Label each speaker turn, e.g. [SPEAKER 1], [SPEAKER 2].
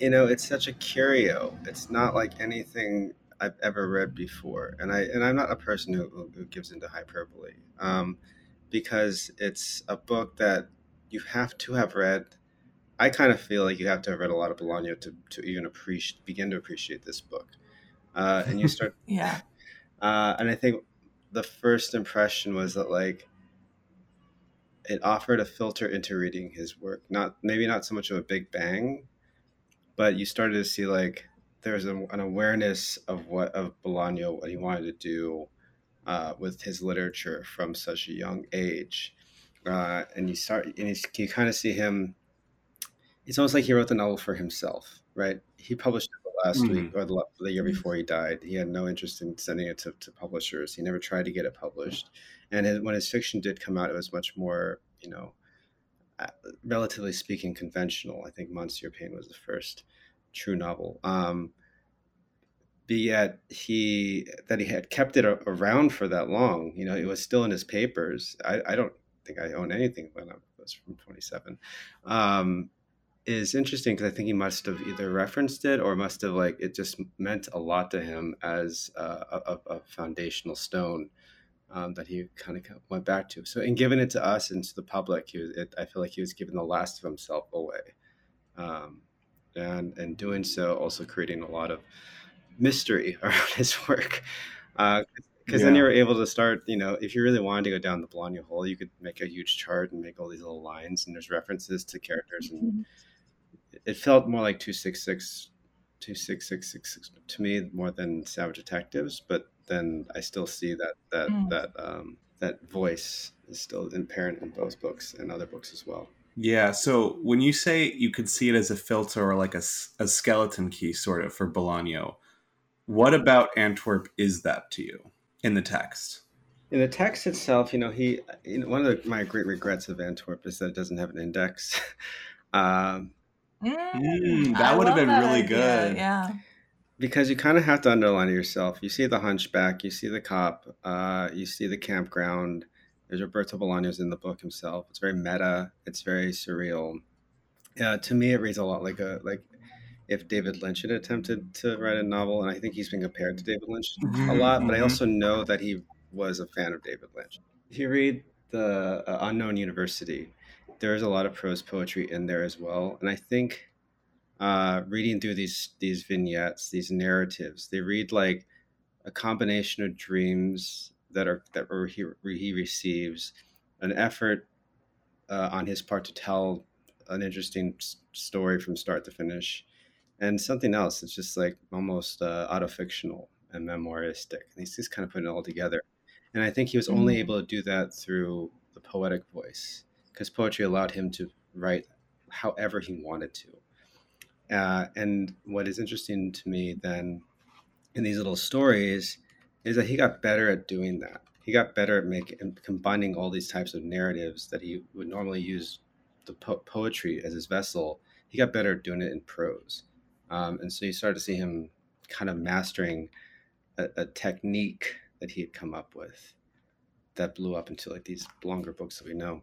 [SPEAKER 1] you know, it's such a curio. It's not like anything I've ever read before, and I and I'm not a person who, who gives into hyperbole, um, because it's a book that you have to have read. I kind of feel like you have to have read a lot of Bolaño to, to even appreciate begin to appreciate this book, uh, and you start.
[SPEAKER 2] yeah.
[SPEAKER 1] Uh, and I think the first impression was that like it offered a filter into reading his work. Not maybe not so much of a big bang, but you started to see like there's a, an awareness of what of Bolaño, what he wanted to do uh, with his literature from such a young age, uh, and you start and you, you kind of see him. It's almost like he wrote the novel for himself, right? He published it last mm-hmm. week or the, the, year before he died. He had no interest in sending it to, to publishers. He never tried to get it published, and his, when his fiction did come out, it was much more, you know, relatively speaking, conventional. I think Monsieur Pain was the first true novel. Um, but yet he that he had kept it around for that long. You know, it was still in his papers. I, I don't think I own anything when I was from 27. Um, is interesting because I think he must have either referenced it or must have like it just meant a lot to him as a, a, a foundational stone um, that he kind of went back to. So in giving it to us and to the public, he was, it, I feel like he was giving the last of himself away. Um, and in doing so, also creating a lot of mystery around his work. Because uh, yeah. then you were able to start, you know, if you really wanted to go down the Bolaño hole, you could make a huge chart and make all these little lines, and there's references to characters. And mm-hmm. it felt more like 266, 2666 to me more than Savage Detectives, but then I still see that, that, mm. that, um, that voice is still apparent in both books and other books as well.
[SPEAKER 3] Yeah. So when you say you could see it as a filter or like a, a skeleton key, sort of, for Bolaño, what about Antwerp is that to you in the text?
[SPEAKER 1] In the text itself, you know, he you know, one of the, my great regrets of Antwerp is that it doesn't have an index. um,
[SPEAKER 3] mm, that would have been really idea. good.
[SPEAKER 2] Yeah.
[SPEAKER 1] Because you kind of have to underline it yourself. You see the hunchback, you see the cop, uh, you see the campground, there's Roberto Bolaños in the book himself. It's very meta. It's very surreal. Yeah, to me, it reads a lot like a like if David Lynch had attempted to write a novel, and I think he's been compared to David Lynch mm-hmm, a lot. But I mm-hmm. also know that he was a fan of David Lynch. If you read the uh, Unknown University, there is a lot of prose poetry in there as well, and I think uh, reading through these these vignettes, these narratives, they read like a combination of dreams that are that he, he receives an effort uh, on his part to tell an interesting story from start to finish and something else it's just like almost uh, autofictional and memoiristic and he's just kind of putting it all together. And i think he was only mm-hmm. able to do that through the poetic voice because poetry allowed him to write however he wanted to uh, and what is interesting to me then in these little stories is that he got better at doing that. He got better at making combining all these types of narratives that he would normally use the po- poetry as his vessel. He got better at doing it in prose, um, and so you started to see him kind of mastering a, a, technique that he had come up with that blew up into like these longer books that we know.